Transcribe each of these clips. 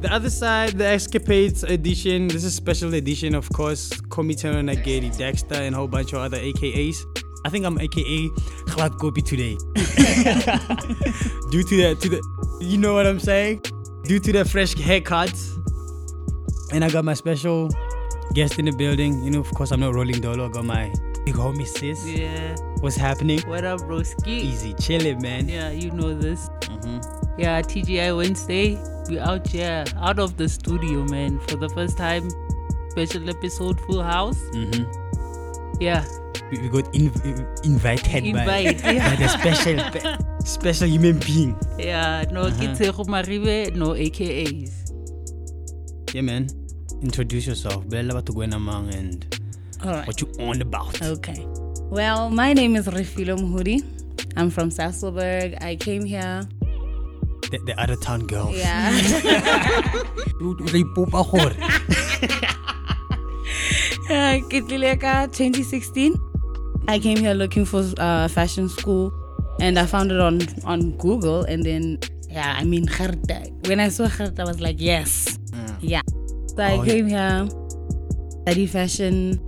The other side, the Escapades edition. This is special edition, of course. Komitano Nageri, Dexter, and a whole bunch of other AKAs. I think I'm AKA Khlad Gopi today. Due to the to the you know what I'm saying? Due to the fresh haircuts. And I got my special guest in the building. You know, of course I'm not rolling dolo, I got my big homie sis. Yeah. What's happening? What up, broski? Easy, chilling, man. Yeah, you know this. hmm Yeah, TGI Wednesday. We out here, out of the studio, man. For the first time, special episode, Full House. hmm Yeah, We, we got inv- invited by, invite. by yeah. the special special human being. yeah, no Uh-huh. Maribe, no AKAs. Yeah, man. Introduce yourself. Bella Batuguenamang and All right. what you on about. Okay. Well, my name is Refilo Muhuri. I'm from Sasolburg. I came here. The, the other town girls. Yeah. Dude, they poop a whore. Kitlileka 2016. I came here looking for uh, fashion school and I found it on, on Google. And then, yeah, I mean, Gerda. When I saw Gerda, I was like, yes. Yeah. So I Oh, yeah. came here, study fashion.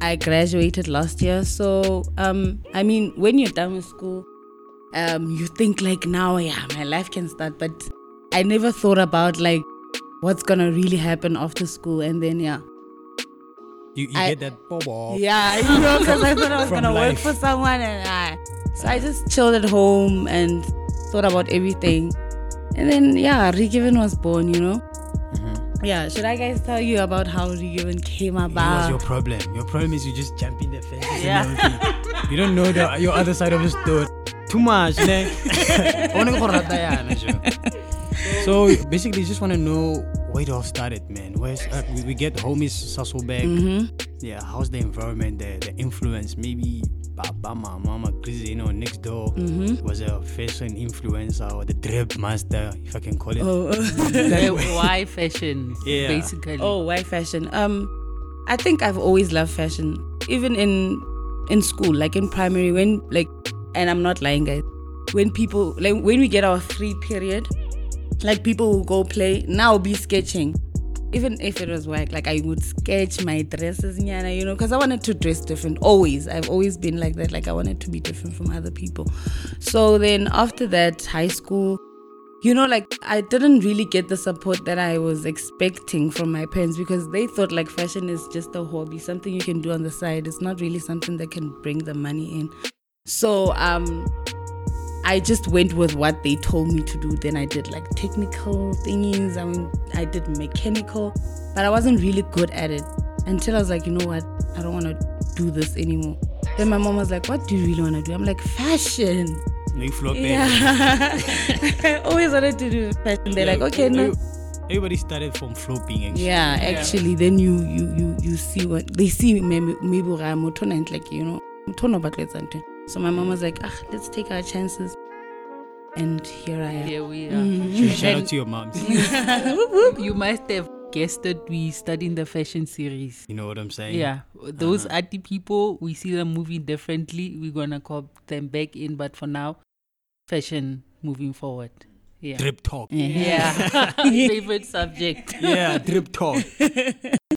I graduated last year. So, um, I mean, when you're done with school, um, you think like now, yeah, my life can start. But I never thought about like what's gonna really happen after school. And then, yeah, You, you I- get that bobo. yeah, you know, because I thought I was gonna life. work for someone, and I, so I just chilled at home and thought about everything. And then, yeah, Regiven was born. You know. Yeah, should I guys tell you about how Regiven came about? What's your problem? Your problem is you just jump in the fence. Yeah. You don't know the your other side of the story. Too much, ne? Only go rata yana, jo. So basically, just want to know where it all started, man. Where's uh, we, we get homies Sasolburg. Mm-hmm. Yeah, how's the environment, the, the influence? Maybe Papa, Mama, Mama, Chris, you know, next door Mm-hmm. was a fashion influencer or the drip master, if I can call it. Oh, Uh, Why fashion? Yeah. Basically. oh, why fashion? Um, I think I've always loved fashion, even in in school, like in primary, when like, and I'm not lying, guys. When people like when we get our free period, like people will go play. Now be sketching. Even if it was work, like I would sketch my dresses, nyana, you know, because I wanted to dress different. Always, I've always been like that. Like I wanted to be different from other people. So then after that, high school, you know, like I didn't really get the support that I was expecting from my parents because they thought like fashion is just a hobby, something you can do on the side. It's not really something that can bring the money in. So um I just went with what they told me to do. Then I did like technical thingies. I mean, I did mechanical, but I wasn't really good at it until I was like, you know what? I don't want to do this anymore. Then my mom was like, what do you really want to do? I'm like, fashion. No, you flop it. Yeah. I always wanted to do fashion. They're like, okay, no. Everybody started from flopping actually. Yeah, actually, then you you you you see what they see. Maybe maybe motho na ntle, like you know, motho no batla etsa ntho. So my mom was like, ah, let's take our chances. And here I am. Here we are. Mhm. Shout out to your moms. you must have guessed that we studied the fashion series. You know what I'm saying? Yeah, those Uh-huh. arty people, we see them moving differently. We're gonna call them back in, but for now, fashion moving forward. Yeah. Drip talk. Yeah. Favorite subject. Yeah, drip talk.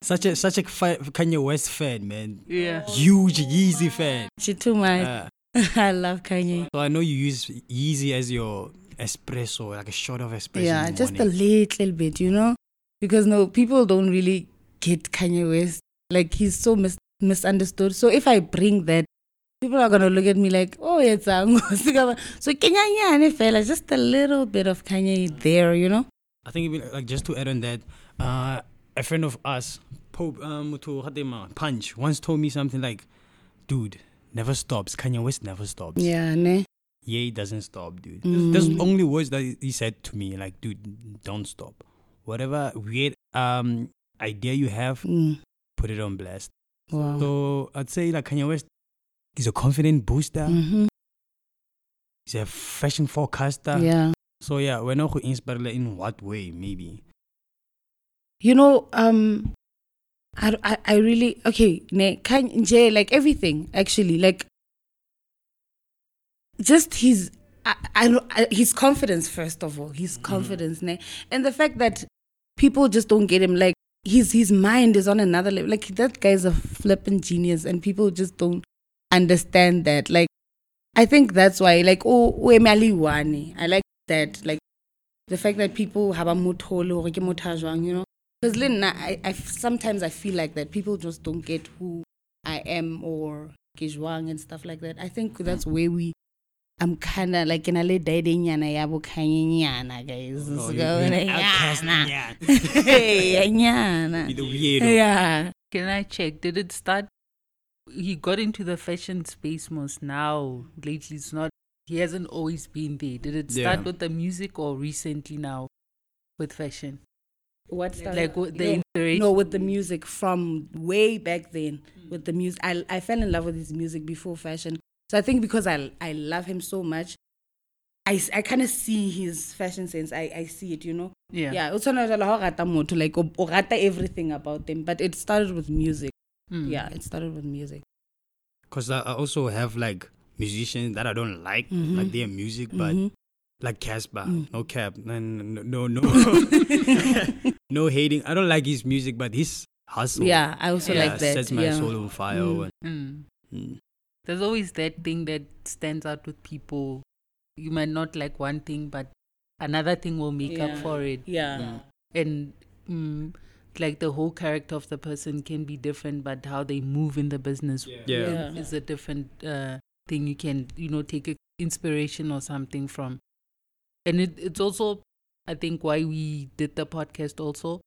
such a such a Kanye West fan, man. Yeah. Huge Yeezy fan. She too much. Uh, I love Kanye. so I know you use Yeezy as your espresso, like a shot of espresso. Yeah, just a little bit, you know, because no people don't really get Kanye West. Like he's so mis- misunderstood. So if I bring that, people are gonna look at me like, oh, it's a so Kenya fella, just a little bit of Kanye there, you know. I think even, like just to add on that, uh, a friend of us, Pope um, Punch, once told me something like, "Dude, never stops. Kanye West never stops. Yeah, ne. Ye doesn't stop, dude. Mm. There's only words that he said to me, like, dude, don't stop. Whatever weird um idea you have, Mm. put it on blast. Wow. So I'd say like Kanye West is a confident booster. Mm-hmm. He's a fashion forecaster. Yeah. So yeah, we're not going inspire in what way, maybe. You know, um, I, I, I really okay. Ne, can Jay like everything actually like just his I, I, his confidence first of all his mm-hmm. confidence ne, and the fact that people just don't get him. Like his his mind is on another level. Like that guy's a flipping genius, and people just don't understand that. Like I think that's why. Like oh, Wani. I like that. Like the fact that people have a muthole or ke motho a jwang, you know. Because Lynn, I, I sometimes I feel like that people just don't get who I am or Kijwang and stuff like that. I think that's where we I'm kind of like in a little dating yana ya bukanyana guys. Oh, Let's you- go you're an na outcast, yana. yeah. Hey, yana. the weirdo. Yeah. Can I check? Did it start? He got into the fashion space most now. Lately, it's not. He hasn't always been there. Did it start Yeah. with the music or recently now with fashion? What started? Like what the no, inspiration? no, with the music from way back then. With the music, I I fell in love with his music before fashion. So I think because I I love him so much, I I kind of see his fashion sense. I, I see it, you know. Yeah. Yeah, o tshwana jwalo ha o rata motho, like o o everything about them. But it started with music. Mm. Yeah, it started with music. Because I I also have like musicians that I don't like, Mm-hmm. like their music, but like Cassper, Mm. no cap, no, no, no, no, no hating. I don't like his music, but his hustle, Yeah, I also yeah, like that. sets my yeah. soul on fire. Mm. Mm. Mm. There's always that thing that stands out with people. You might not like one thing, but another thing will make up for it. Yeah. And mm, like the whole character of the person can be different, but how they move in the business Yeah. Yeah. is a different uh, thing you can, you know, take a inspiration or something from. And it, it's also, I think, why we did the podcast also,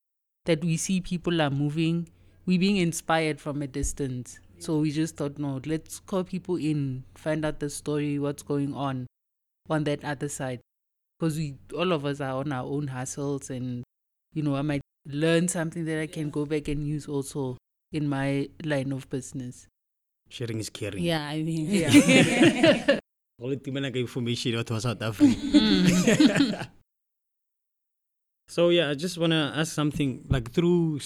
that we see people are moving, we being inspired from a distance. So we just thought, no, let's call people in, find out the story, what's going on on that other side. Because we, all of us are on our own hustles, and you know, I might learn something that I can go back and use also in my line of business. Sharing is caring. Yeah, I mean, Yeah. All the like information out of South Africa. Mm. so yeah, I just wanna ask something like through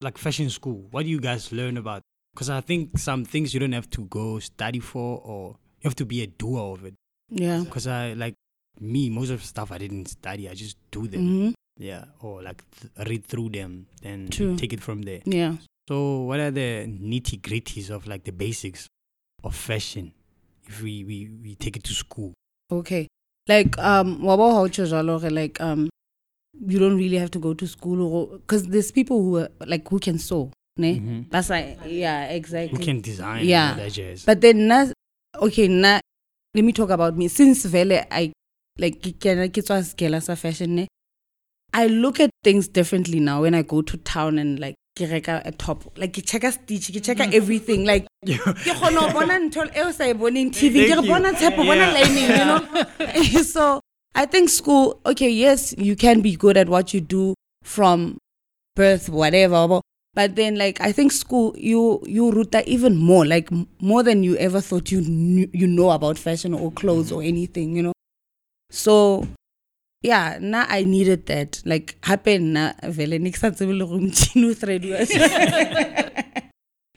like fashion school. What do you guys learn about? Because I think some things you don't have to go study for, or you have to be a doer of it. yeah. Because I like me, most of the stuff I didn't study, I just do them. hmm Yeah, or like th- read through them, and True. take it from there. Yeah. So, what are the nitty gritties of like the basics of fashion if we, we, we take it to school? Okay. Like um wabo ha o tjho jwalo hore, like um you don't really have to go to school because there's people who are like who can sew, ne? Mhm. That's like yeah, exactly. Who can design Yeah. all that jazz? But then na okay, na let me talk about me. Since vele I like ke kena ke tswa sekela sa fashion ne. I look at things differently now when I go to town and like ke reka a top. Like ke checka stitch, ke checka everything. Like ke kgona ho bona ntho eo sa e boneng TV. Ke re you. bona tshepo, bona lining, you know. so I think school, okay, yes, you can be good at what you do from birth, whatever. But then, like, I think school, you you ruta even more, like more than you ever thought you knew, you know about fashion or clothes or anything, you know. So, yeah, now I needed that. Like, happen na vele nik sa tsebe le go mtšhini o threadiwa.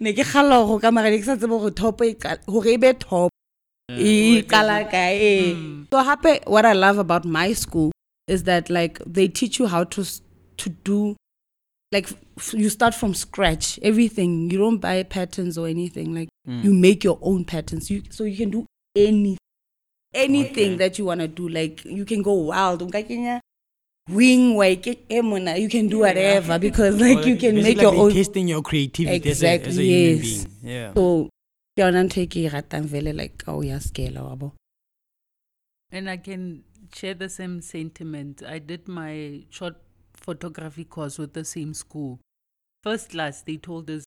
ne ke kgalla go ka mara ne ke sa tsebe gore top gore e be top e qala kae, eh. so happy what i love about my school is that like they teach you how to to do like f- you start from scratch everything you don't buy patterns or anything like Mm. you make your own patterns you so you can do any anything Okay. that you want to do like you can go wild Nka kenya wing wa e ke- e eh, mona, you can do whatever because like Or you can make like your own testing your creativity as a, as a Exactly, human yes. being. Yeah. so ke yona ntho e ke e ratang vele like oh ya skela wa bo And I can share the same sentiment. I did my short photography course with the same school. First class, they told us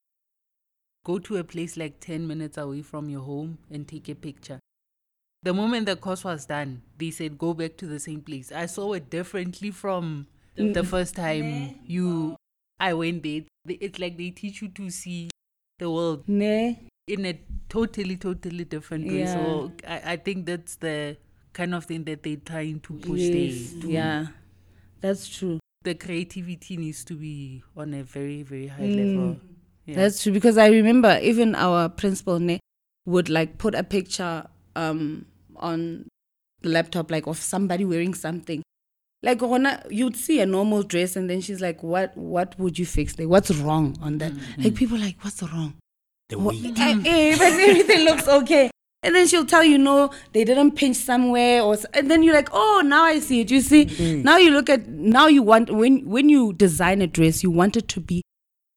go to a place like 10 minutes away from your home and take a picture. The moment the course was done, they said go back to the same place. I saw it differently from the first time you I went there. It's like they teach you to see the world ne in a totally, totally different way. So I, I think that's the kind of thing that they're trying to push Yes, there. to- yeah that's true The creativity needs to be on a very, very high Mm. level. Yeah. That's true because I remember even our principal ne, would like put a picture um on the laptop like of somebody wearing something. like you'd see a normal dress and then she's like, What what would you fix there? What's wrong on that? Like people are like, What's wrong? The What- weight. eh, eh, but everything looks okay. And then she'll tell you, no, they didn't pinch somewhere, or and then you're like, oh, now I see it. You see, now you look at now you want when when you design a dress, you want it to be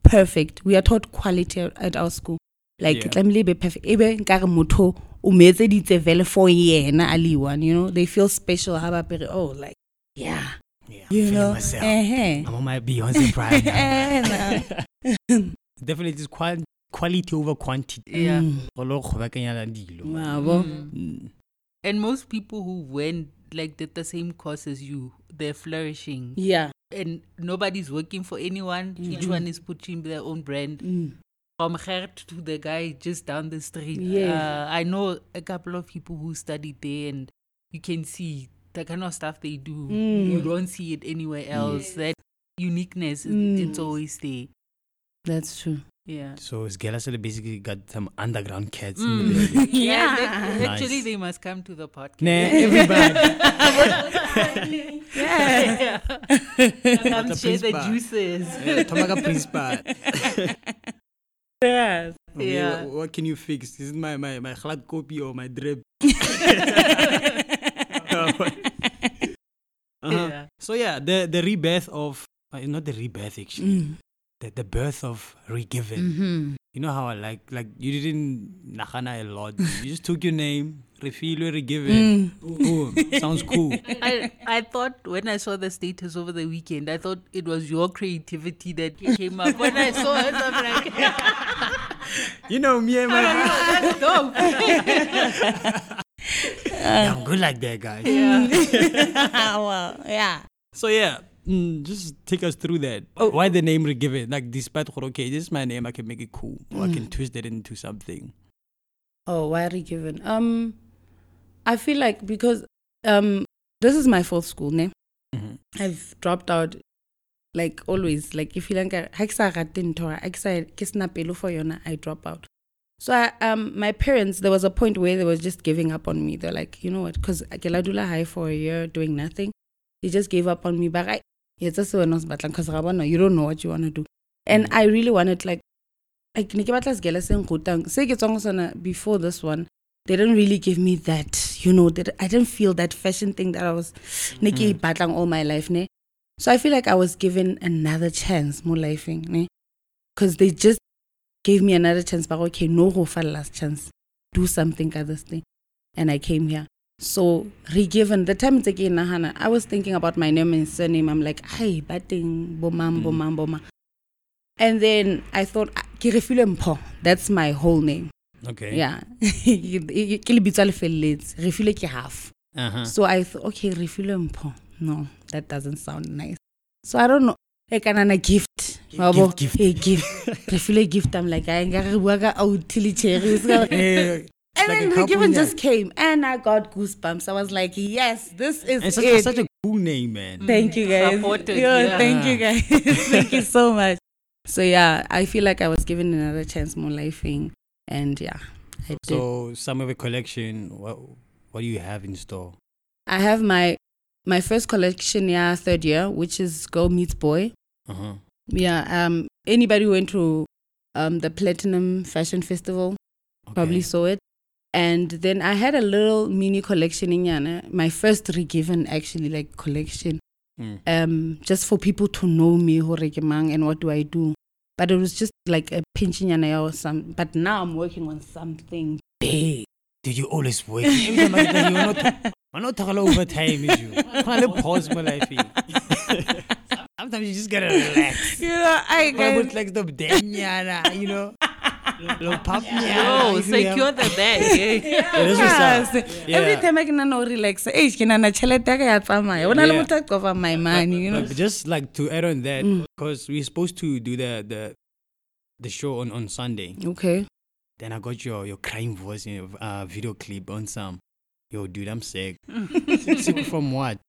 perfect. We are taught quality at our school, like Yeah. tlamehile be perfect. Ebe nkare motho o meetseditse vele for yena a le one. You know, they feel special. How about oh, like yeah, Yeah, you feeling know, myself. eh, I'm on my Beyonce pride now. eh. Definitely, it's qual- quality over quantity. Yeah. Mm. Go lo kgobekanya dilo. Wabo. Mm. And most people who went like did the same course as you, they're flourishing. Yeah. And nobody's working for anyone. Each one is putting their own brand. Mm. From Gert to the guy just down the street. Yes. Uh, I know a couple of people who studied there and you can see the kind of stuff they do. Mm. You don't see it anywhere else. That uniqueness, mm. it's always there. That's true. Yeah. So Sgelasele basically got some underground cats Mm. the. Yeah, Yeah. they- actually, Nice. they must come to the podcast. Nah, everybody. Yeah. yeah. Come the share the principal. juices. Tomaka principal. Yes. Okay, Yeah. wha- What, can you fix? This is my my my glad copy or my drip. Uh-huh. Yeah. So yeah, the the rebirth of uh, not the rebirth actually, Mm. the, the birth of regiven. Mm-hmm. You know how I like like you didn't nakana a lot. You just took your name, refill, regiven. Mm. Boom. Sounds cool. I, I thought when I saw the status over the weekend, I thought it was your creativity that came up. When I saw it, I'm like, You know me and my let's go. yeah, I'm good like that, guys. Yeah. well, yeah. So yeah, mm, just take us through that. Why the name regiven? Like despite okay, this is my name, I can make it cool, or I can twist it into something. Oh, why given? Um, I feel like because um, this is my fourth school name. Mhm. I've dropped out, like always. Like if you like, ha ke sa rate ntho, ha ke sa- ke sena for yona, I drop out. So I, um, my parents, there was a point where they were just giving up on me. They're like, you know what? Because Keladula High for a year doing nothing, they just gave up on me. But I, yeah, that's what I was because you don't know what you want to do. And I really wanted like like ne ke batla sekele se nkgotang se ke tswang ho sona before this one they didn't really give me that you know that i didn't feel that fashion thing that i was ne ke e batlang all my life ne? So i feel like i was given another chance mo lifeng ne? Because they just gave me another chance but okay no go for last chance. Do something this thing. And i came here. So re-given the time tse ke e nagana i was thinking about my name and surname. I'm like ai bateng bomang bomang bomang and then I thought, ah, ke. That's my whole name. Okay. Yeah. Ke lebitso le felletse. Refile ke half. Uh huh. So I thought, okay, refile mpho. No, that doesn't sound nice. So I don't know. E kanana gift. Wabo, gift. eh, gift. refile gift. I'm like, I nga re bua ka authi le cherry. It's got- Eh, And like then the couple given just came and I got goosebumps. I was like, yes, this is It's such, it. such a cool name, man. Thank you guys. Supported, Yeah, yeah. Thank you guys. thank you so much. So yeah, I feel like I was given another chance more lifing and yeah, I. So some of the collection, what what do you have in store? I have my my first collection yeah, third year, which is Girl Meets Boy. Uh huh. Yeah, um anybody who went to um the Platinum Fashion Festival probably saw it. And then I had a little mini collection in Yana, my first regiven actually like collection. Mm. um, just for people to know me, mang and what do I do. But it was just like a pinching and or some. But now I'm working on something big. Did you always work? Every time I get there, you're not. I'm not talking overtime, is you? I'm pause my life. Sometimes you just gotta relax. You know, I put like the you know, little pop Yo, secure the bag. eh? that's what's up. Yes. Yeah. Every time I can no relax, eh, ke nana tšhelete ya ka ya tsamaya. Ho na le Yeah. motho a cover my money, you know. But just like to add on that, Mm. because we're supposed to do the the the show on on Sunday. Okay. Then I got your your crying voice in a uh, video clip on some. Yo, dude, I'm sick. sick from what?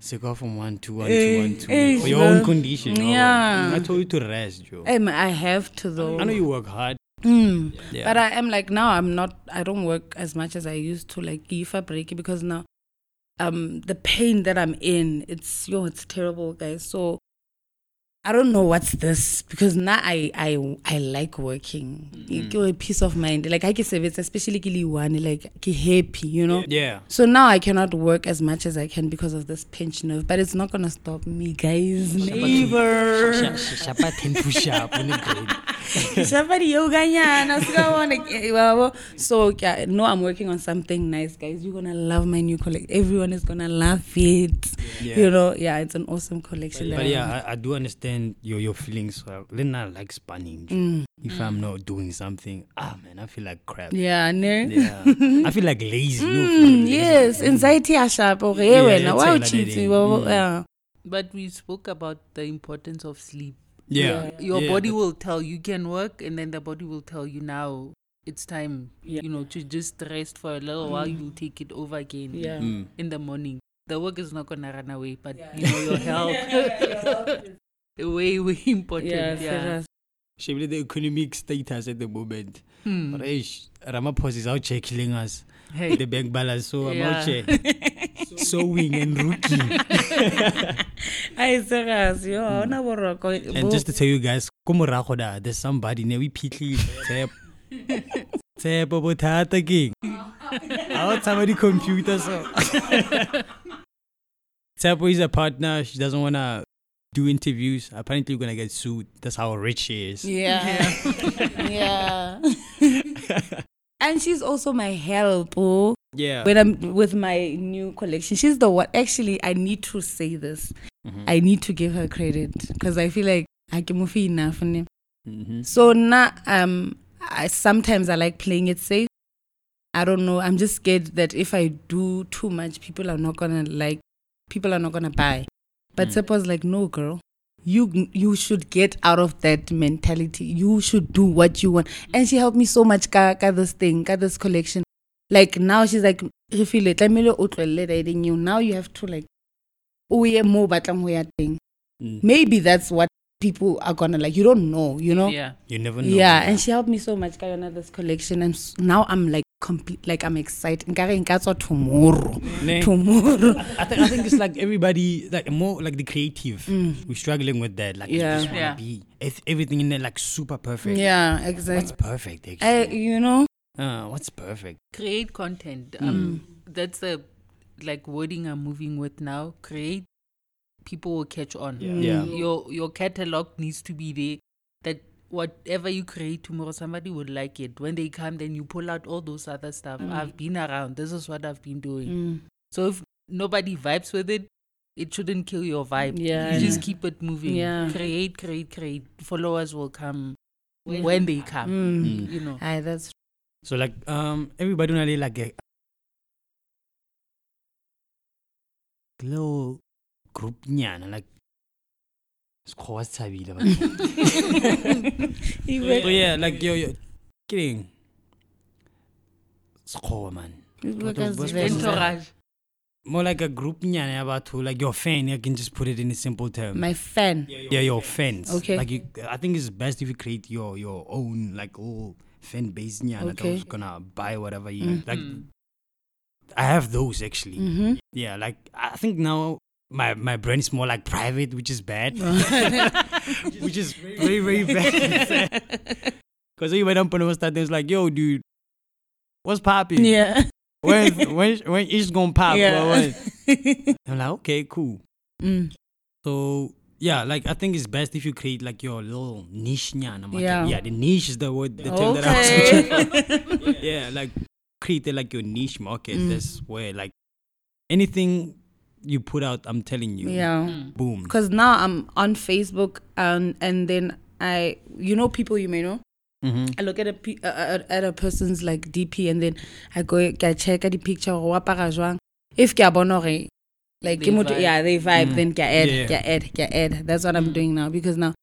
Sick off from one two one two one two. Eh, For your eh, own condition. oh. yeah. I told you to rest, Joe. Um, I have to though. I know you work hard. Mm. Yeah. But I am like now I'm not I don't work as much as I used to like give a break because now um the pain that I'm in. It's yo, it's terrible, guys. So I don't know what's this because now I I I like working. Mm. a peace of mind. Like I can say it's especially kili one like ke happy, you know. Yeah. So now I cannot work as much as I can because of this pinch nerve, but it's not gonna stop me, guys. Never. Shapa ten push up in the grade. Somebody yoga nyana, So yeah, no, I'm working on something nice, guys. You're gonna love my new collection. Everyone is gonna love it. Yeah. You know, yeah, it's an awesome collection. But that yeah, I, I do understand your your feelings. Well, Lena likes spanning. Mm. If I'm not doing something, ah man, I feel like crap. Yeah, no. Yeah. I feel like lazy. no, Mm, lazy. yes, anxiety asharp. Okay, Yeah, yeah, why all would I cheat? did. Mm. Yeah. But we spoke about the importance of sleep. Yeah. Your Yeah, body will tell you can work, and then the body will tell you now it's time, Yeah. you know, to just rest for a little while. You'll take it over again Yeah. Mm. in the morning. The work is not gonna run away, but you know your health, way way important. Yeah, Yeah, serious. Shebile the economic status at the moment. Hmm. But ish, Ramaphosa is out checking us. Hey. The bank balance. So I'm out Yeah. check. Sewing and rookie. Ay, serious. Yo, ha hona boroko. And just to tell you guys, ko morago da, there's somebody ne we pitli tap. Tap bothata king. Out somebody computer so. Tap is a partner. She doesn't wanna do interviews. Apparently, you're gonna get sued. That's how rich she is. Yeah. yeah. and she's also my help. Oh. Yeah. when I'm with my new collection. She's the one. Actually, I need to say this. Mhm. I need to give her credit because I feel like I can move enough. ne? Mhm. So now, um, I, sometimes I like playing it safe. I don't know. I'm just scared that if I do too much, people are not gonna like. People are not gonna buy. But Mm. Seppa's like, no, girl. You you should get out of that mentality. You should do what you want. And she helped me so much. Ka, ka this thing, ka this collection. Like now she's like, re feel it. tlamehile o tlohelle riding you. Now you have to like, o ye mo o batlang ho ya teng. Mm. Maybe that's what people are gonna like. You don't know, you know. yeah. You never know. Yeah, and she helped me so much. Kayona, this collection, and now I'm like complete. Like I'm excited. Nkare nka tswa tomorrow. Tomorrow. I think I think it's like everybody like more like the creative. We're struggling with that. Like Mm. Yeah. just wanna Yeah. be ev- everything in there like super perfect. Yeah, exactly What's exactly. perfect I, actually? you know. uh, what's perfect? create content. Mm. Um, that's the like wording I'm moving with now. Create, people will catch on. Yeah. Your your catalog needs to be there. That whatever you create tomorrow, somebody would like it. When they come, then you pull out all those other stuff. Mm. I've been around. This is what I've been doing. So if nobody vibes with it, it shouldn't kill your vibe. Yeah, I you just keep it moving. Yeah. Create, create, create. Followers will come when, they come. Mm. You know. Aye, that's So like um everybody really like a little group nyana like Sekgowa se tshabile batho. so yeah, like yo yo kidding. Sekgowa man. because what's- very- what's- Entourage. More like a group nyana ya batho, like your fan, I can just put it in a simple term. my fan. yeah, your fans. Okay. Like you, I think it's best if you create your your own like whole fan base nyana Okay. that's gonna buy whatever you Mm. like. I have those actually. Mm-hmm. Yeah, like I think now my my brain is more like private, which is bad. which is very very bad. Because you went up and was starting, it's like, yo, dude, what's popping? Yeah. When when when it's gonna pop? Yeah. I'm like, okay, cool. Mm. So yeah, like I think it's best if you create like your little niche nyana market. Yeah. Yeah, the niche is the word the term that I was for. yeah, like create like your niche market. Mm. That's where like anything you put out, I'm telling you, Yeah. Mm. boom. Because now I'm on Facebook and and then I, you know, people you may know. Mm-hmm. I look at a pe- uh, uh, at a person's like DP and then I go I check at the picture or apara jwang. If ke a bona hore, like They ke motho- vibe. yeah they vibe Mm. then ke a add Yeah. ke a add ke add. That's what I'm Mm. doing now because now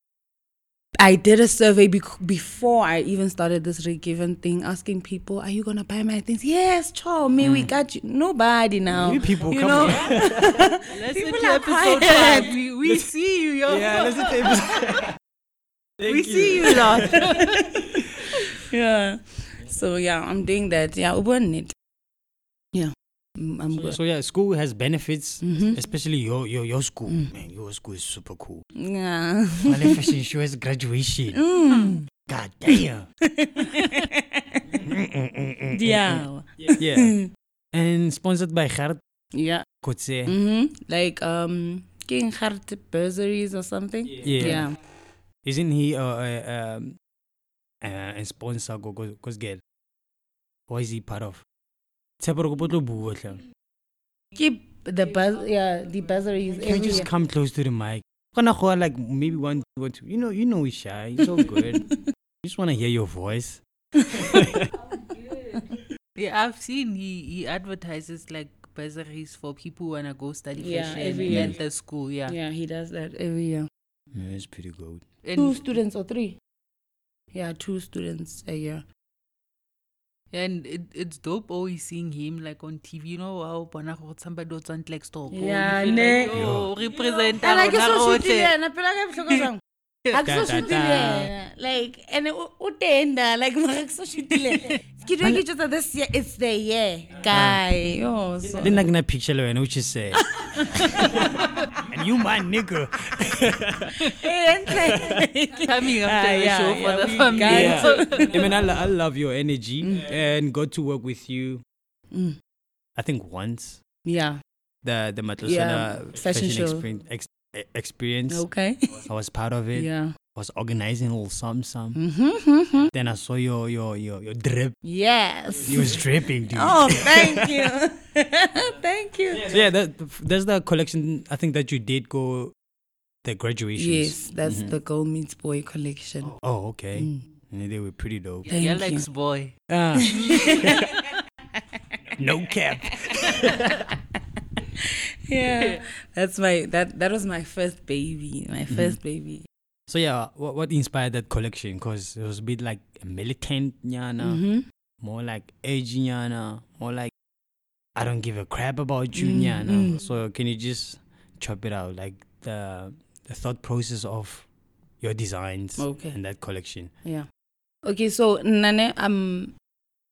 I did a survey bec- before I even started this given thing, asking people, "Are you gonna buy my things?" Yes, Cho, me, we mm. got you. Nobody now. You people you come know? Listen People to are episode quiet. five. We, we see you, yo. yeah, listen to episode. Thank we see you, lot. yeah. So yeah, I'm doing that. Yeah, open it. Yeah. Mm, I'm good. So yeah, school has benefits, Mhm. especially your your your school. Man, your school is super cool. Yeah. Male fashion show is graduation. Mm. God damn. Yeah. yeah. And sponsored by Gert Yeah. Kotse. Mm-hmm. Like um, King Hart bursaries or something. Yeah. Yeah. Isn't he uh, uh, um, uh, a sponsor go go go girl? Why is he part of? Tshepo re kopa o tlo bua hle. Keep the buzz. Yeah, the bursaries. Can you every just year. come close to the mic? Gonna go like maybe one, one, two. You know, you know, he's shy. It's all good. We just want to hear your voice. Yeah, I've seen he he advertises like bursaries for people who wanna go study Yeah, fashion every year. at the school. Yeah, Yeah, he does that every year. Yeah, it's pretty good. Two and students or three? Yeah, two students a year. And it, it's dope always seeing him like on TV. You know how bona somebody was on like store. Yeah, ne. represent And I guess rona so shoot rohle. yena, pela ka bohloko jwang? Ha ke so Da, da, shoot da. yena. Like, and o o tenda, like, mara ke so shoot yena. Ke dula ke jwetsa this year, it's the year, guy. Oh, so. Then like in a picture, like, which is say, and you my nigga. Coming after Ah, the show for the we family. Yeah. I mean, I, I love your energy and got to work with you. Mm. I think once Yeah, the the Matlosana Yeah, fashion, fashion show. experience, ex, experience. okay. I was part of it. Yeah. I was organizing a little some some. Mm-hmm. Then I saw your your your your drip. Yes. You was dripping, dude. Oh, thank you. thank you. So yeah, that, that's the collection. I think that you did go the graduation. Yes, that's Mhm. the Girl Meets Boy collection. Oh, okay. Mm. And they were pretty dope. Thank Yeah, you. Alex boy. Ah. no cap. yeah, that's my that that was my first baby, my Mm-hmm. 1st baby. So yeah, what, what inspired that collection? Because it was a bit like militant, nyana, Mm-hmm. more like edgy, nyana, more like I don't give a crap about you, Mm, nyana. mm. So can you just chop it out, like the the thought process of your designs Okay. and that collection? Yeah. Okay, so Nane, I'm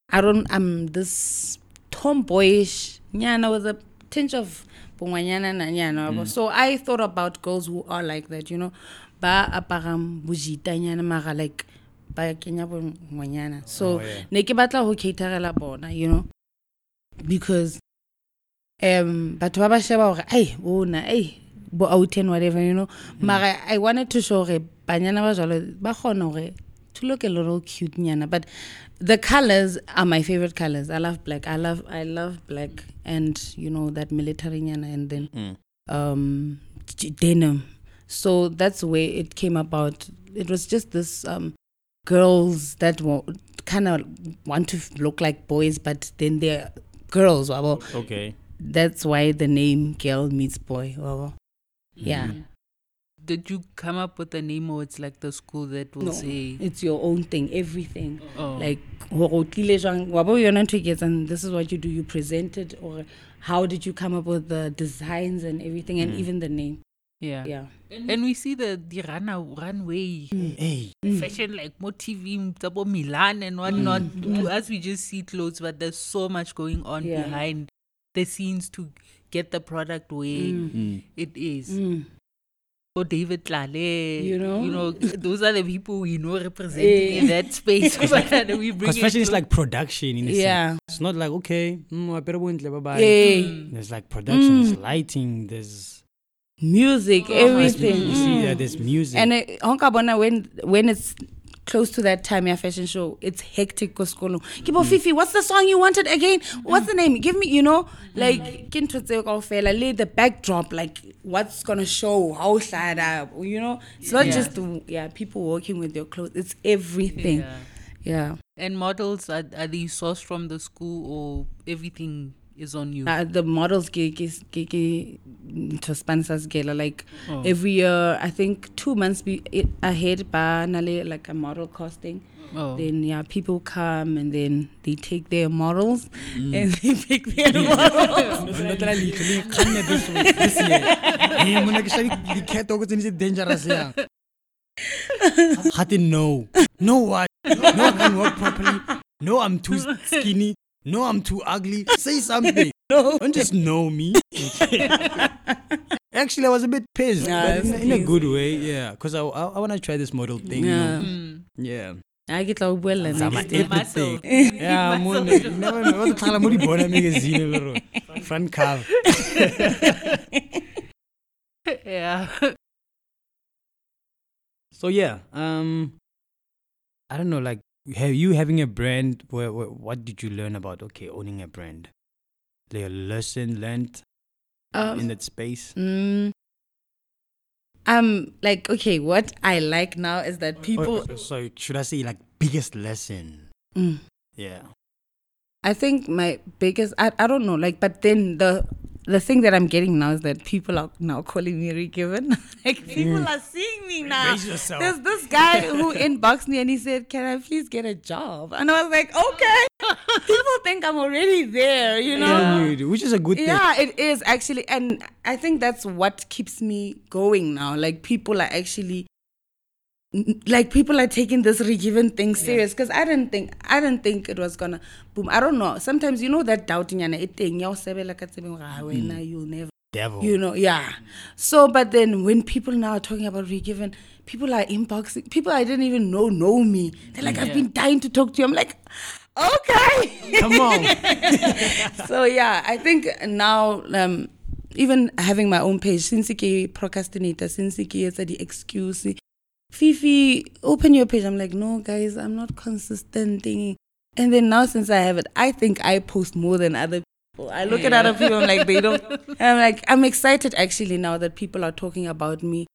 I don't I'm this tomboyish nyana with a tinge of bongwanyana na nyana. Mm. So I thought about girls who are like that, you know. Ba aparang bojita nyana mara like ba kenya bongwanyana. So Oh, ne ke batla ho caterela bona, you know. Because um batho ba ba sheba hore ai bona ai bo out and whatever you know mara i wanted to show hore banyana ba jalo ba kgona hore to look a little cute nyana but the colors are my favorite colors i love black i love i love black and you know that military nyana and then Mm. um denim so that's where it came about it was just this um girls that kind of want to look like boys but then they're girls wabo. Okay. that's why the name girl meets boy wabo. yeah Did you come up with a name or it's like the school that will No. say it's your own thing everything oh. like hore o tlile jwang, wa bo yona ntho e this is what you do you presented or how did you come up with the designs and everything and Mm. even the name yeah. yeah And we see the the run runway mm, Hey. Mm. fashion like more TV tabo Milan and whatnot. Mm. To us we just see clothes, but there's so much going on Yeah. behind the scenes to get the product where Mm. it is. For David Tlale, You know? you know, those are the people we know representing Eh. in that space. but we bring Because fashion is like production in a sense. yeah It's not like okay, mm, I better win, bye bye. yeah There's like production, Mm. there's lighting, there's music Oh, everything You see, yeah, there's music. and uh, when when it's close to that time yeah fashion show. It's hectic ko sekolong. Ke bo fifi what's the song you wanted again? What's the name? Give me you know like ke ntho tseo kaofela le the backdrop like what's gonna show? How hlaya you know? It's not Yeah. just the, yeah people working with their clothes. It's everything. Yeah. yeah, And models are are they sourced from the school or everything is on you? Uh, the models ke ke ke ke to sponsors gala like Oh. every year i think 2 months be, ahead ba nale like a model costing oh. then yeah, people come and then they take their models and they pick their models. literally kganne this way this year. Eh mona ke shadi dikheto go tsene dangerous ya Hati no. No what no I can walk properly. No I'm too skinny no I'm too ugly say something know. Don't just know me. Actually, I was a bit pissed, Yeah, but in, in a good way. Yeah, because I, I, I want to try this model thing. you know. Yeah. Mm. Yeah. I get like well and Zama next day. everything. Muscle. Yeah, mo ne- never know. What the hell mo di bona magazine le ro. Front cover. yeah. So yeah, um, I don't know. Like, have you having a brand? Where, where what did you learn about? Okay, owning a brand. Like a lesson learned Um, in that space. Mm, um, like okay, what I like now is that people. Or- so should I say like biggest lesson? Mm, Yeah. I think my biggest. I, I don't know. Like, but then the the thing that I'm getting now is that people are now calling me Regiven. like people mm. are seeing me now. There's this guy who inboxed me and he said, "Can I please get a job?" And I was like, "Okay." people think I'm already there, you know. Yeah, which is a good thing. Yeah, it is actually, and I think that's what keeps me going now. Like people are actually, like people are taking this regiven thing serious because I didn't think I didn't think it was gonna boom. I don't know. Sometimes you know that doubting and it thing. You'll never Devil. you know yeah so but then when people now are talking about regiven people are inboxing people i didn't even know know me they're like i've been dying to talk to you i'm like okay Come on. so yeah i think now um even having my own page since ke procrastinator since etsa the excuse fifi open your page. I'm like no guys i'm not consistent thingy. and then now since i have it i think i post more than other people. I look at other people i'm like they don't i'm like i'm excited actually now that people are talking about me.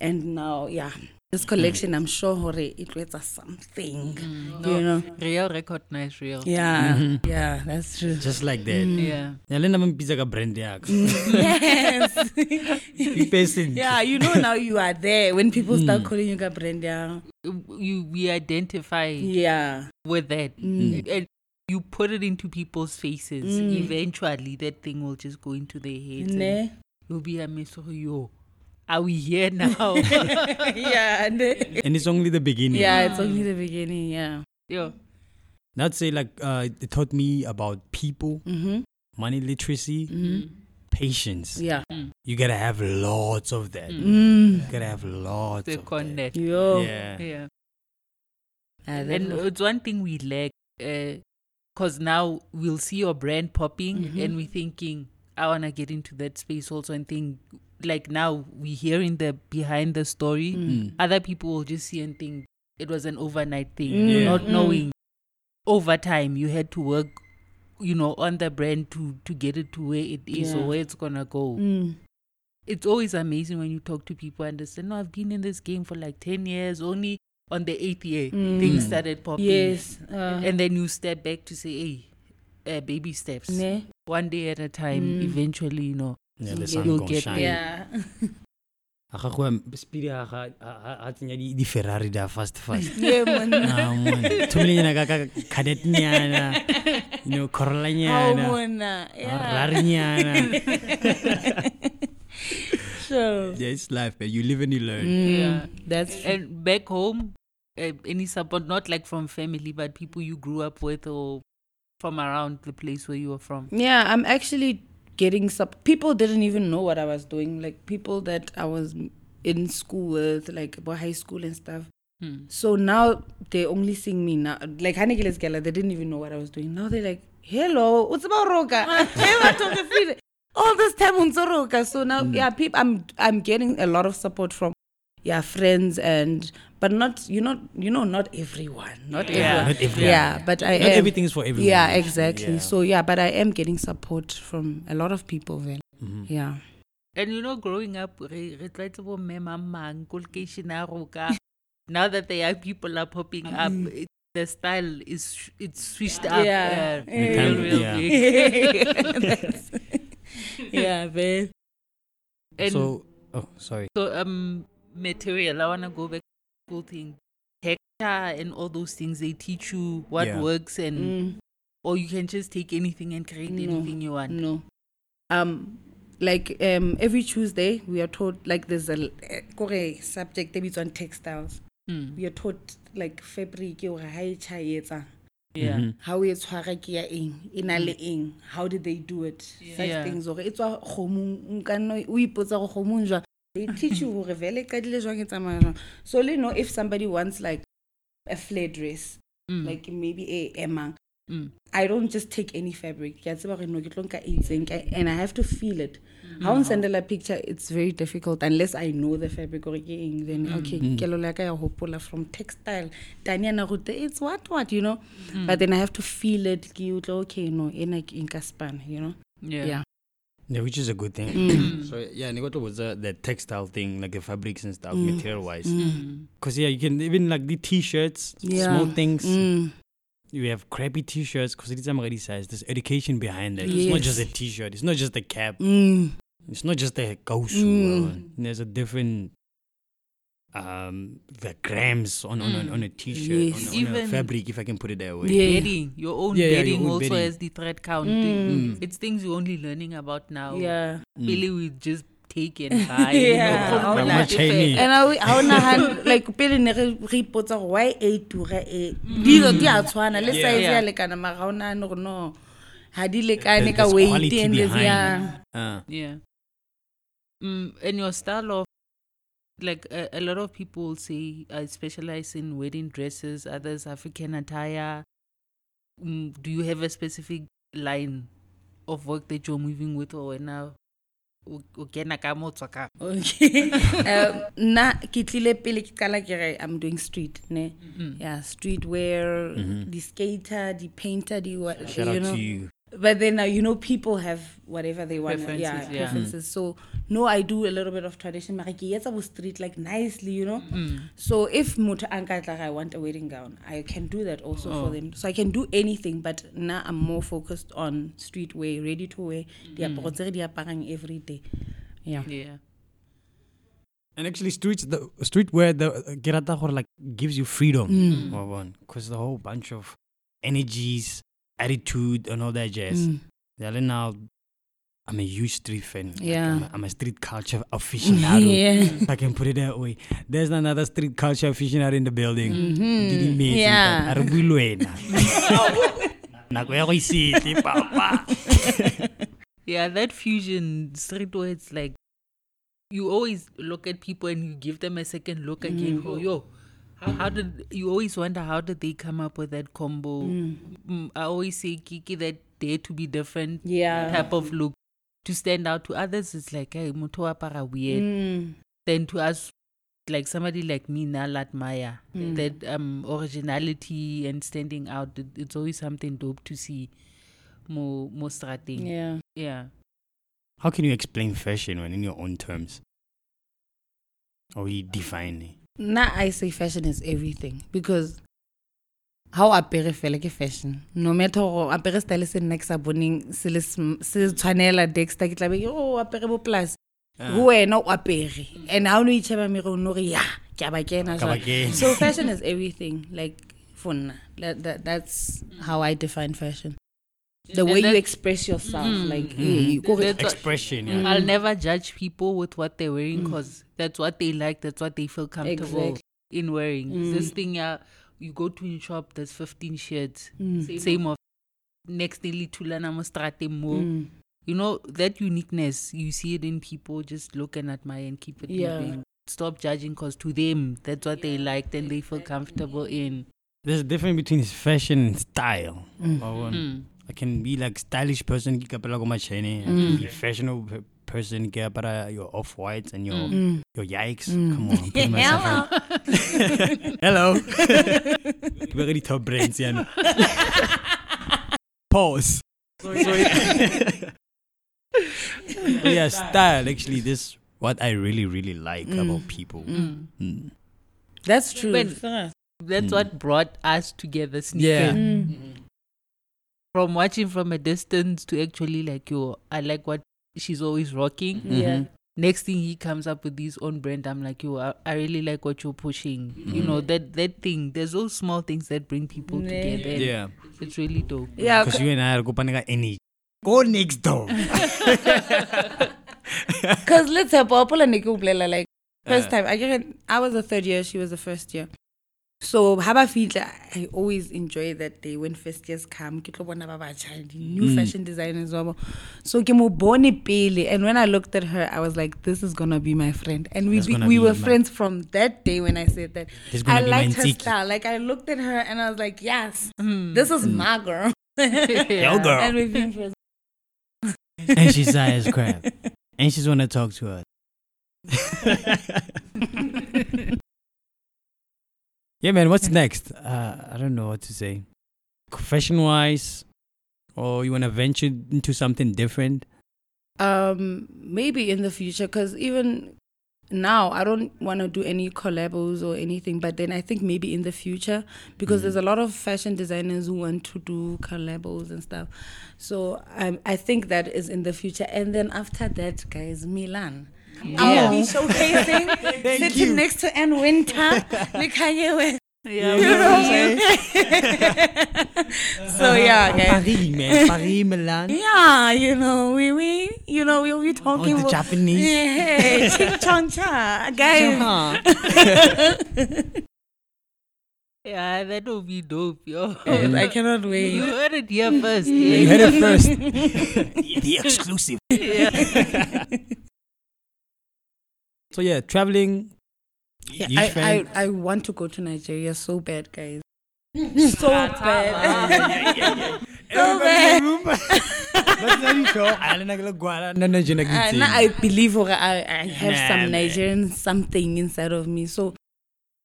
And now yeah this collection i'm sure hore it was something Mm, you know Real recognize real. yeah Mhm. yeah that's true Just like that. Yeah. Yeah, le nna mpitsa ka brand yaka. yes Ipe sentle. Yeah, you know now you are there when people start Mm. calling you Gabrenda. You we identify Yeah. with that. Mm. And you put it into people's faces. Mm. Eventually that thing will just go into their heads. and Ne? You'll be a mess of yo. Are we here now? yeah. ne? And it's only the beginning. Yeah, it's only the beginning. Yeah. Yo. Not say like uh, it taught me about people, Mm-hmm. money literacy, Mm-hmm. patience. Yeah. You gotta have lots of that. Mm. Mm. You gotta have lots The of that. connect. Yo. Yeah. Yeah. Ah, And it's one thing we lack, because now we'll see your brand popping, Mhm. and we're thinking, I want to get into that space also, and think, like now we hearing the behind the story. Mm. Other people will just see and think it was an overnight thing, Mm, not mm. knowing over time you had to work, you know, on the brand to to get it to where it is Yeah. or where it's gonna go. Mm. It's always amazing when you talk to people and they say, "No, I've been in this game for like ten years. Only on the eighth year Mm. things started popping." Yes. Uh, and then you step back to say, "Hey, uh, baby steps, ne? one day at a time. Mm. Eventually, you know." Yeah, the You'll sun get shine. Yeah. A ga go speed ga ga a tsenya di di Ferrari da fast fast. yeah, man. Ah, man. Thomile nyana ka ka cadet nyana. You know, Corolla How nyana. mona. Yeah. Ferrari nyana. Sure. Yeah, it's life, man. You live and you learn. Mm, Yeah. That's true. And back home, uh, any support, not like from family, but people you grew up with or from around the place where you were from. Yeah, I'm actually getting some people didn't even know what I was doing. Like people that I was in school with, like about high school and stuff. Hmm. So now they only seeing me now. Like Hanekeles Gala, they didn't even know what I was doing. Now they're like, "Hello, what's about Roka?" Hey, what talking free? All this time on Roka. So now, yeah, people, I'm I'm getting a lot of support from yeah friends and but not you know you know not everyone not Yeah. everyone Not everyone. yeah but I Not am, everything is for everyone. yeah exactly Yeah. so yeah but I am getting support from a lot of people then Mhm. yeah And you know, growing up, re- re tlwaetse bo mme mang mang, ko lekeishene a roka. now that the young people are popping up, it, the style is sh- it's switched up. Yeah. uh, Yeah. real, real Yeah. big. Yeah man And So, oh, sorry. So um material, I wanna go back to the whole thing. Hector and all those things they teach you what Yeah. works and Mm. or you can just take anything and create No. anything you want. No. Um, like um, every Tuesday we are taught like there's a eh, kore subject that is on textiles. Mm. We are taught like fabric or ha e tjhaetsa. Yeah. Mm-hmm. how e tshwara ke ya eng e na le eng how did they do it such Yeah. things gore e tswa kgomong nka nno o ipotsa go kgomong jwang they teach you gore qadile jwang so le know if somebody wants like a flare dress mm. like maybe e emang Mm. I don't just take any fabric. Ke a tseba gore no ke tlo nka e itseng, ke- and I have to feel it. Mm. How on mm. send a picture, it's very difficult unless I know the fabric or ke eng, then okay, kelelo ya ka ya hopola from textile. Tanyana route, it's what what, you know. But then I have to feel it. Ke utlwa, okay, no, ena ke nka span, you know. Yeah. Yeah. Yeah, which is a good thing. Mm. so yeah, Nigoto was uh, the textile thing, like the fabrics and stuff, Mm. material wise. Because yeah, you can even like the t-shirts, Yeah. small things. Mm. You have crappy t-shirts because it's already size. There's education behind that. It's not just a Yes. t-shirt. It's not just a cap. Mm. It's not just a kausu. Mm. There's a different um the grams on on, on, on a t-shirt Yes. on, on a Mm. Fabric if I can put it that way. Yeah. Bedding, your own Yeah, yeah, your bedding own also bedding. has the thread count. Mm. It's things you're only learning about now. Yeah. Really, we just take and buy. Yeah. You know, Like like and I ha ona han like pele ne re re ipotsa gore why a tura a dilo di a tshwana le Yeah. size ya Yeah. lekana mara ha ona no no ha di lekane There's- ka there's weight and yeah Uh, Yeah. Mm, and your style of like a, a lot of people say I specialize in wedding dresses, others African attire. Mm, do you have a specific line of work that you're moving with or now? o o kena ka mo tswa ka okay um nna ke tlile pele ke qala ke re i'm doing street ne yeah street wear the skater the painter the what shout you out know to you. But then uh, you know people have whatever they want Preferences, yeah, yeah. preferences so no i do a little bit of tradition mara ke etsa bo street like nicely you know Mm. so if motho a nkatla i want a wedding gown i can do that also Oh. for them so i can do anything but now i'm more focused on street wear ready to wear diaparo tse re di aparang every day yeah yeah And actually, streets the streetwear the gerata gore like gives you freedom. Mm. because the whole bunch of energies, attitude, and all that jazz. Mm. Yeah, now I'm a huge street fan. Like, Yeah. I'm, a, I'm a street culture aficionado. yeah If I can put it that way. There's another street culture aficionado in the building. Mm-hmm. Yeah. ntate. A re bue le wena. Nako ya go isete, papa. Yeah, that fusion streetwear, it's like you always look at people and you give them a second look again. Oh, yo, how, how did you always wonder how did they come up with that combo? Mm, I always say, Kiki, that dare to be different Yeah. type of look to stand out. To others, it's like, hey, moto para weird. Mm. Then to us, like somebody like me, Nalat Maya, that um originality and standing out, it, it's always something dope to see. More, more starting. yeah yeah. How can you explain fashion when in your own terms? Or you define it? Now i say fashion is everything because how apere fela ke fashion. No matter gore apere style se nna ke sa boneng se le sm- se tshwanela dexter ke tlabe ke oh, o apere bo plus. Ah. Go wena o apere. And ha o no itšheba mere o no re ya ke a ba kena Ka ba jwale." kena. so fashion is everything like for nna. That, that, that's how i define fashion the And way you express yourself like eh, kore- That's what- Expression, yeah. I'll never judge people with what they're wearing because that's what they like, that's what they feel comfortable Exactly. in wearing. This thing, yeah, you go to a shop, there's 15 shirts, same of next daily tulana mostrate mo. Mm. You know, that uniqueness, you see it in people, just look and admire and keep it Yeah. moving. Stop judging because to them, that's what they like and they feel comfortable in. There's a difference between fashion and style. Or. Mm. I can be like stylish person, ke kapela ko machene. I can be mm. fashionable pe- person, ke apara your off whites and your Mm. your yikes. Mm. Come on, put myself out. Hello. Ke bega di top brands yana. Pause. So, yeah, style actually this what I really really like mm. about people. Mm. that's true When- That's what brought us together, Yeah. Sneakers. From watching from a distance to actually like, yo, I like what she's always rocking. Mm-hmm. yeah Next thing he comes up with his own brand, I'm like, yo, I, I really like what you're pushing. You know, mm-hmm. that that thing. There's those small things that bring people Yeah. together. Yeah. It's really dope. yeah Because you and I are going to energy. Go next door. Because let's have Paula Niku Blela, like first uh. time. I get I was the third year, she was the first year. So haba fitla, I always enjoy that day when first years come. Ke tlo bona ba batjha, new Mm. fashion designers. wabo. So ke mo bone pele, and when I looked at her, I was like, "This is gonna be my friend." And we be, we were friends from that day when I said that. This is gonna I liked her style. Like I looked at her and I was like, "Yes, Mm. this is my girl." Yo, girl. and we've been friends. and she's high as crap. And she's wanna talk to her. yeah, man. What's next? Uh, I don't know what to say. Fashion wise, or you wanna venture into something different? Um, maybe in the future, because even now I don't want to do any collabos or anything. But then I think maybe in the future, because there's a lot of fashion designers who want to do collabos and stuff. So I I think that is in the future. And then after that, guys, Milan. I Yeah. will be showcasing, sitting next to Anna Wintour, with Kanye West. Yeah, You know what I'm saying? so yeah, guys. Paris, man. Paris, Milan. Yeah, you know, we we you know we'll be talking Oh, the about Japanese. Yeah, ching chong cha, guys. Uh-huh. yeah, that will be dope, yo. Yes, I cannot wait. You heard it here first. You heard it first. the exclusive. So yeah, traveling. Yeah, I, I. I want to go to Nigeria so bad, guys. So bad. so bad. Now I believe or I, I have Nah, some man. Nigerian something inside of me. So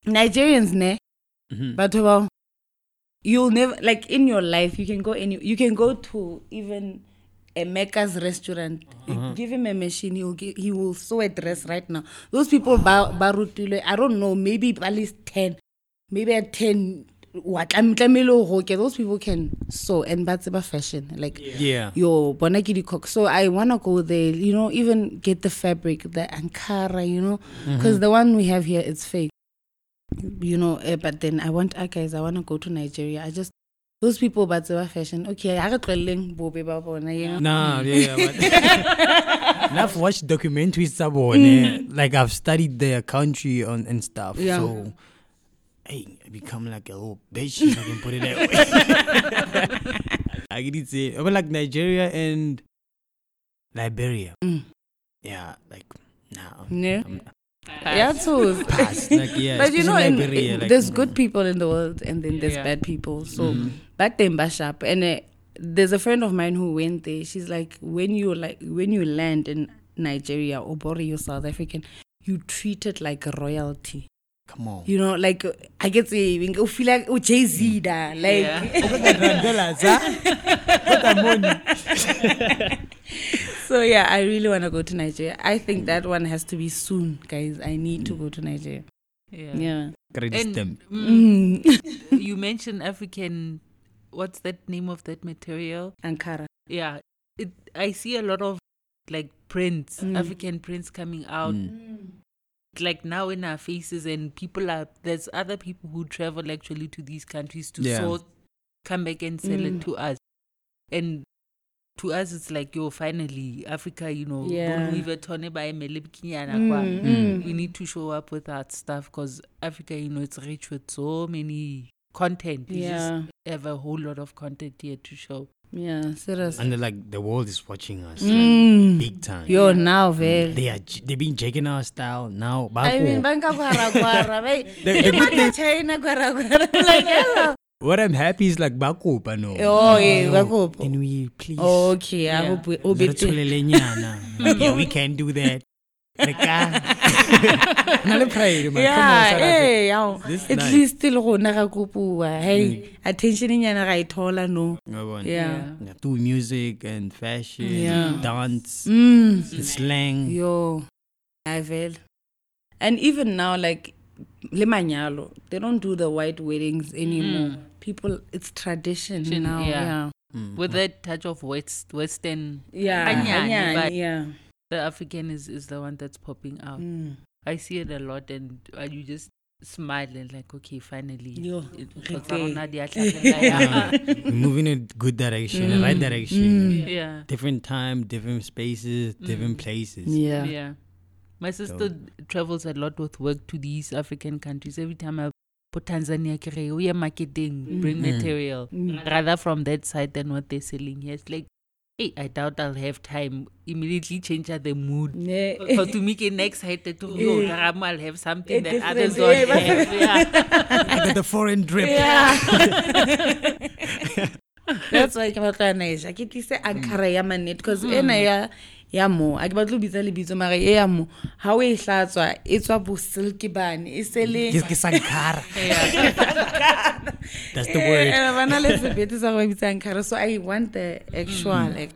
Nigerians, ne, Mhm. but well, you'll never like in your life you can go any you can go to even a Mecca's restaurant. You Give him a machine, he'll give, he will sew a dress right now. Those people ba ba rutile, I don't know, maybe at least ten, maybe at ten. What I'm those people can sew and that's about fashion like Yeah. yo bona ke di-cock so i want to go there you know even get the fabric the ankara you know because the one we have here is fake you know eh, but then i want ah, guys i want to go to nigeria i just those people ba tseba fashion okay ha re tlohelleng bobe ba bona you know Nah, yeah, yeah. But and I've watched documentaries sabone. Like I've studied their country on and stuff. Yeah. So hey, I become like a little bitch if I can put it that way. I get it say but like Nigeria and Liberia. Mm. Yeah, like nah. Ne? I'm yeah so. Like yeah. but you know in, in- like, there's good people in the world and then there's Yeah. bad people so Mhm. back then bashap and uh, there's a friend of mine who went there she's like when you like when you land in nigeria or Bori, you're south african you treat it like royalty Come on. you know like uh, i get say you feel like oh jay-z da like so yeah i really want to go to nigeria i think that one has to be soon guys i need to go to nigeria Yeah. yeah Credit And mm. you mentioned African. What's that name of that material? ankara Yeah, it. I see a lot of like prints, Mm. African prints coming out. Mm. Like now in our faces, and people are. There's other people who travel actually to these countries to Yeah. sort, come back and sell Mm. it to us, and. To us, it's like, yo, finally, Africa, you know, Yeah. By Mm, mm. we need to show up with that stuff because Africa, you know, it's rich with so many content. We yeah just have a whole lot of content here to show. yeah serious And like the world is watching us Mm. big time. yo now very They are they've been checking our style now. I mean, Bako. banka kwara kwara, bai. The- the good Imagine China kwara kwara. Like, hello. What I'm happy is like Bakopa no. Oh, yeah, Yo, Bakopa. Can we please? Oh, Okay, I Yeah. hope we Re obete. yeah, we can do that. Re ka- Na le pride, man. Come on, Yeah, South Africa. yaw. This At nice. least still rona ga kopua. Hey, attention nyana ga ithola no. Yabona. Yeah. Yeah, Do music and fashion, Yeah. dance, Mm. slang. Yo, I feel. And even now, like le manyalo, they don't do the white weddings anymore. People, it's tradition Tradition, now. yeah. Yeah, Mm. With that touch of West Western, yeah, Anyani, anyani, but- yeah. the African is, is the one that's popping out. Mm. I see it a lot, and uh, you just smile and like, okay, finally. Yo, it- re it's teng. rona di a hlahella, Yeah. yeah. We're moving in a good direction, the right Mm. direction. yeah. Different time, different spaces, different places. Yeah. Yeah. My sister travels a lot with work to these African countries. Every time I po Tanzania ke re o ye marketing bring Mm. material. Mm. Mm. Rather from that side than what they're selling. Here it's like hey I doubt I'll have time immediately change the mood. Ne- because to make it excited to yo Karamo, I'll have something A that different- others yeah, don't have. Yeah. I the foreign drip. Yeah. That's why ke batla naisha ke tlise ankara ya manet because mm. ena ya ya mo a ke batla ho bitsa lebitso mara e ya mo ha o e hlatswa e tswa bo silky bane e se le Ke- ke Sankara. That's the word. Eh, eh ba na le sebete sa go bitsa ankara so i want the actual mm. like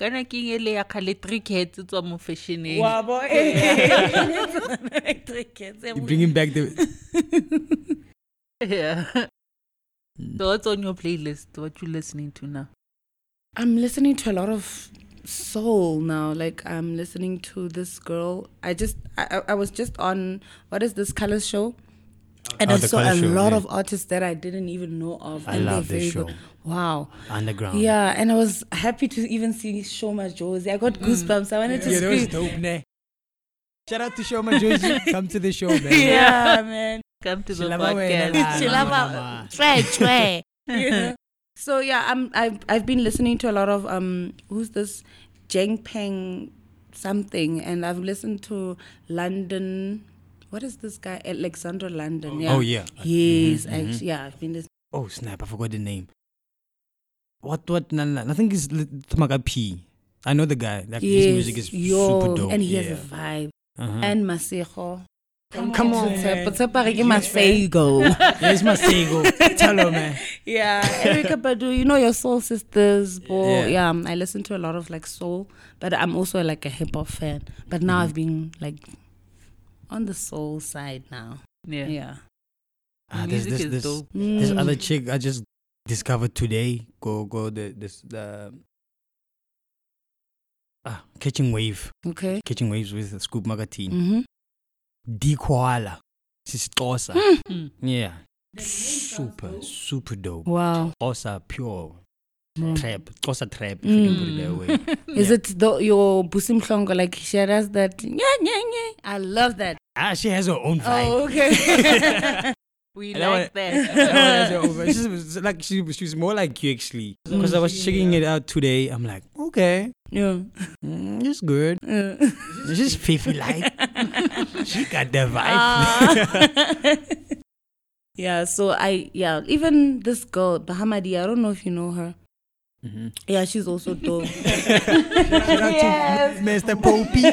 kana ke eng ele ya kgale three cats tswa mo fashioneng? Wa bo You're bringing back the. yeah. Mm. So what's on your playlist? What you listening to now? I'm listening to a lot of soul now. Like I'm listening to this girl. I just I, I- I was just on what is this colors show? Oh, and Oh, I saw a Show, lot yeah. of artists that I didn't even know of. I and love this show. good. Wow. Underground. Yeah, and I was happy to even see Sho Madjozi. I got mm. goosebumps. I wanted to Yeah, that was dope, ne? Shout out to Sho Madjozi. Come to the show, man. Yeah, man. come to the Shilaba wena podcast la- She la- love la- her- la- Try, try. You know? So yeah, I'm I've I've been listening to a lot of um who's this Jeng Peng something and I've listened to London what is this guy Alexander London yeah Oh, yeah. yes Mhm, actually, mhm. yeah I've been listening Oh snap! I forgot the name. What? What? No, no, no. I think it's Tamaga P. I know the guy. Like his music is yo, super dope. and he yeah. has a vibe uh-huh. and Masego Come on, man. But Tshepa ke Masego. yeah, it's my single. Tell her, man. yeah, Erykah Badu, you know your soul sisters, boy. Yeah. Yeah. um, I listen to a lot of like soul, but I'm also like a hip hop fan. But now Mm-hmm. I've been like on the soul side now. yeah, Yeah. Ah, this, music this, is this, dope this Mm. other chick I just discovered today. Go, go. The this the. Ah, catching wave, Okay. catching waves with Scoop Magatine. Mm-hmm. Dikwala, Sistosa. Mm. Yeah, super, super dope. Wow. Xhosa pure Mm. trap. Xhosa trap. If you can put it that way. Is it the, your Busim Klongo like she does that? Yeah, yeah, yeah. I love that. Ah, she has her own vibe. Oh, okay. we And like that That one has her own vibe. She's she's like she, she's more like you actually. Because I was checking it out today. I'm like, okay, yeah. mm, it's good. Uh, It's just Fifi like. she got the vibe. Ah. yeah, so I yeah, even this girl, Bahamadi, I don't know if you know her. Mhm. Yeah, she's also dope. To Mr. Popey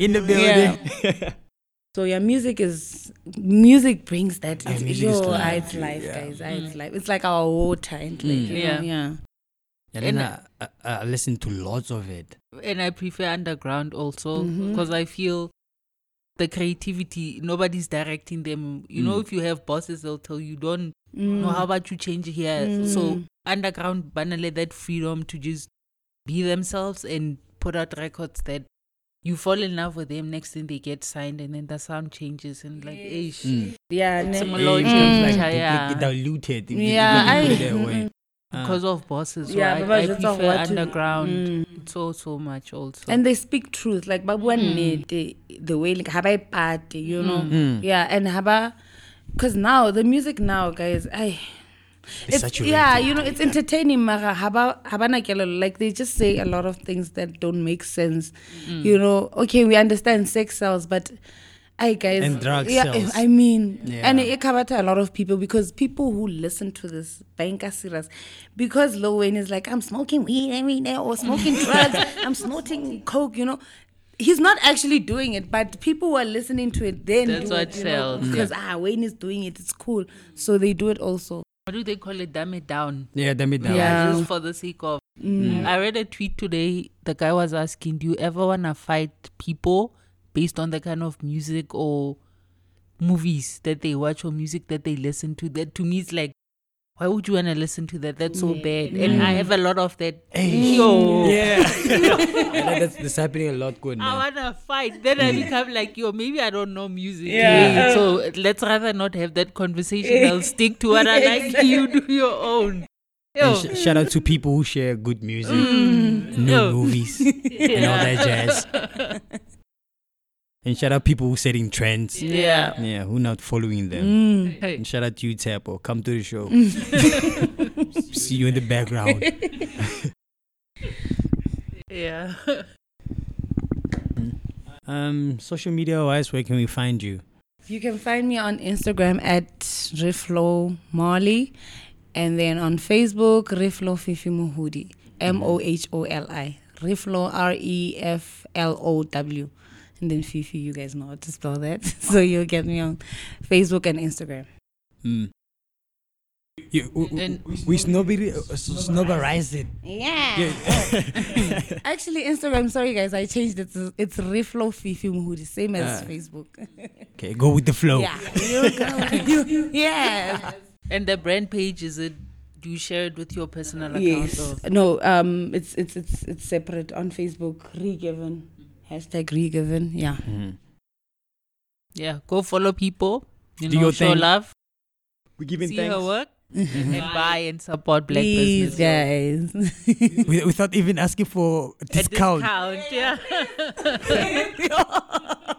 in the building. So yeah, music is music brings that. Yeah, into- music is Yo, life, it's life, yeah. guys. ah, It's life. It's like our water and like, Mm. you Yeah. know, yeah. And then I, I, I listen to lots of it. and I prefer underground also because I feel the creativity nobody's directing them. You know, Mm. if you have bosses, they'll tell you don't Mm. know how about you change here. So Mm. underground banale that freedom to just be themselves and put out records that you fall in love with them. Next thing they get signed, and then the sound changes and like, ish. Mm. yeah, ne- Some It logic, like Mm. dupli- yeah. diluted. if you- if you Yeah, I- it that. Ah. because of bosses. So Yeah, I, Baba I just prefer what to- underground Mm. so so much also. and they speak truth like babua Mm. nnete the way like haba party you know Mm. yeah and haba because now the music now guys i It's yeah you know it's entertaining mara haba haba na kelelo. like they just say a lot of things that don't make sense Mm. you know okay we understand sex sells but I guys And drugs yeah sells. I mean Yeah. and it covered a lot of people because people who listen to this banka serious because Lil Wayne is like I'm smoking weed every day or smoking drugs I'm snorting coke you know he's not actually doing it but people who are listening to it then That's do what it, sells. because ah Wayne is doing it it's cool so they do it also what do they call it? Dumb it down. Yeah, dumb it down. Yeah. just for the sake of. Mm. I read a tweet today. The guy was asking, "Do you ever wanna fight people based on the kind of music or movies that they watch or music that they listen to?" That to me is like, why would you wanna listen to that? That's so bad. And I have a lot of that. Hey. Yo. Yeah. Yeah, that's, that's happening a lot good, I wanna fight. Then I become like, yo, maybe I don't know music. Yeah. Hey, So let's rather not have that conversation. I'll stick to what I like. You do your own. Yo. Sh- shout out to people who share good music, Mm. new Yo. movies, and all that jazz. And shout out people who setting trends. Yeah. Yeah, who not following them. Mm. Hey. And shout out to you, Tapo. Come to the show. See you in the background. Yeah. Um, social media wise, where can we find you? You can find me on Instagram at Reflow Marley, and then on Facebook Reflow Fifi Moholi, M O H O L I, Reflow R E F L O W, and then Fifi. You guys know how to spell that, so you'll get me on Facebook and Instagram. Mm. You, we, we, And- we snobbery, uh, s- snobberize it. Yeah. Yeah. Actually, Instagram. Sorry guys, I changed it. to- It's Reflow Fifi Moholi, same as Ah. Facebook. okay, go with the flow. Yeah. You go. You, yeah. And the brand page is it? Do you share it with your personal account? Yes. Or? No. Um. It's it's it's it's separate on Facebook. Regiven. Hashtag regiven. Yeah. Mhm. Yeah. Go follow people. You Do know, your show thing. love. We giving See thanks. her work and buy and support black Please, business. guys. We, without even asking for a A discount. discount. Yeah.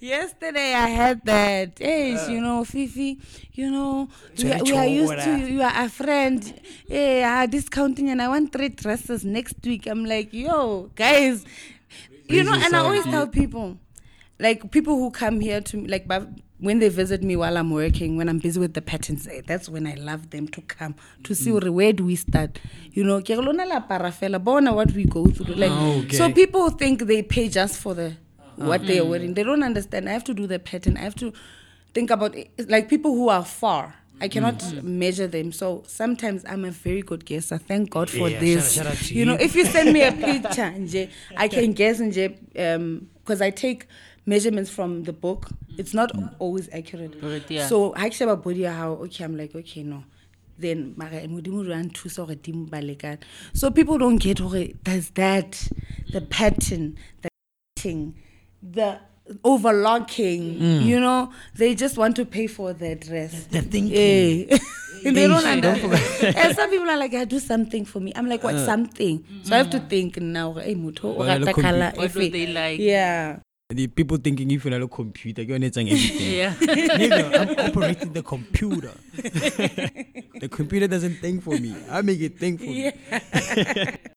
Yesterday I had that. Hey, you know, Fifi, you know, we, are- we are used to you. You are a friend. Hey, I discounting and I want three dresses next week. I'm like, yo, guys, you know, and I always tell people, like people who come here to like, but when they visit me while I'm working, when I'm busy with the patterns, eh, that's when I love them to come to see Mm. where- do we start. You know, ke re lona la para fela, bona what we go through. Like, Okay. so people think they pay just for the what they are wearing. They don't understand. I have to do the pattern. I have to think about it. Like people who are far. I cannot measure them. So sometimes I'm a very good guesser. Thank God for Yeah, this. shout- shout out to you know, if you send me a picture, nje, I can guess nje, um because I take measurements from the book. It's not always accurate. Yeah. So I actually body how okay, I'm like, okay, no. Then mara modimo re a nthusa hore di mbalekane. So people don't get hore there's that, the pattern, the thing, the overlocking, mm. you know, they just want to pay for their dress. The thinking. Eh. they don't don't understand. and some people are like, "I do something for me." I'm like, "What uh. something?" Mm. So I have to think now. Hey, motho, o Well, rata colour What do they like? Yeah. The people thinking if you're a computer, you're not saying everything. Yeah. Nigga, I'm operating the computer. the computer doesn't think for me. I make it think for me.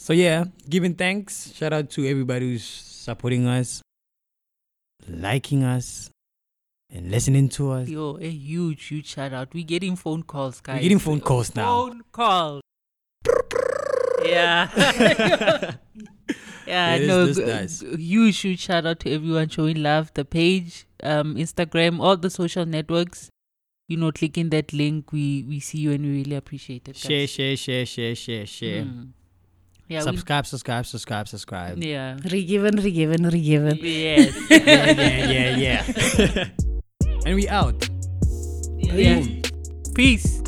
So yeah, giving thanks. Shout out to everybody who's supporting us, liking us, and listening to us. Yo, a huge, huge shout out. We're getting phone calls, guys. We're getting phone calls now. Phone calls. yeah. yeah, this- no, g- g- huge, huge shout out to everyone showing love. The page, um, Instagram, all the social networks. You know, clicking that link, we we see you and we really appreciate it. Share, share, share, share, share, share. Mm. Yeah, we, subscribe, subscribe, subscribe, subscribe. yeah. Regiven, regiven, regiven. Yes. yeah, yeah, yeah, yeah. and we out. yeah. Peace.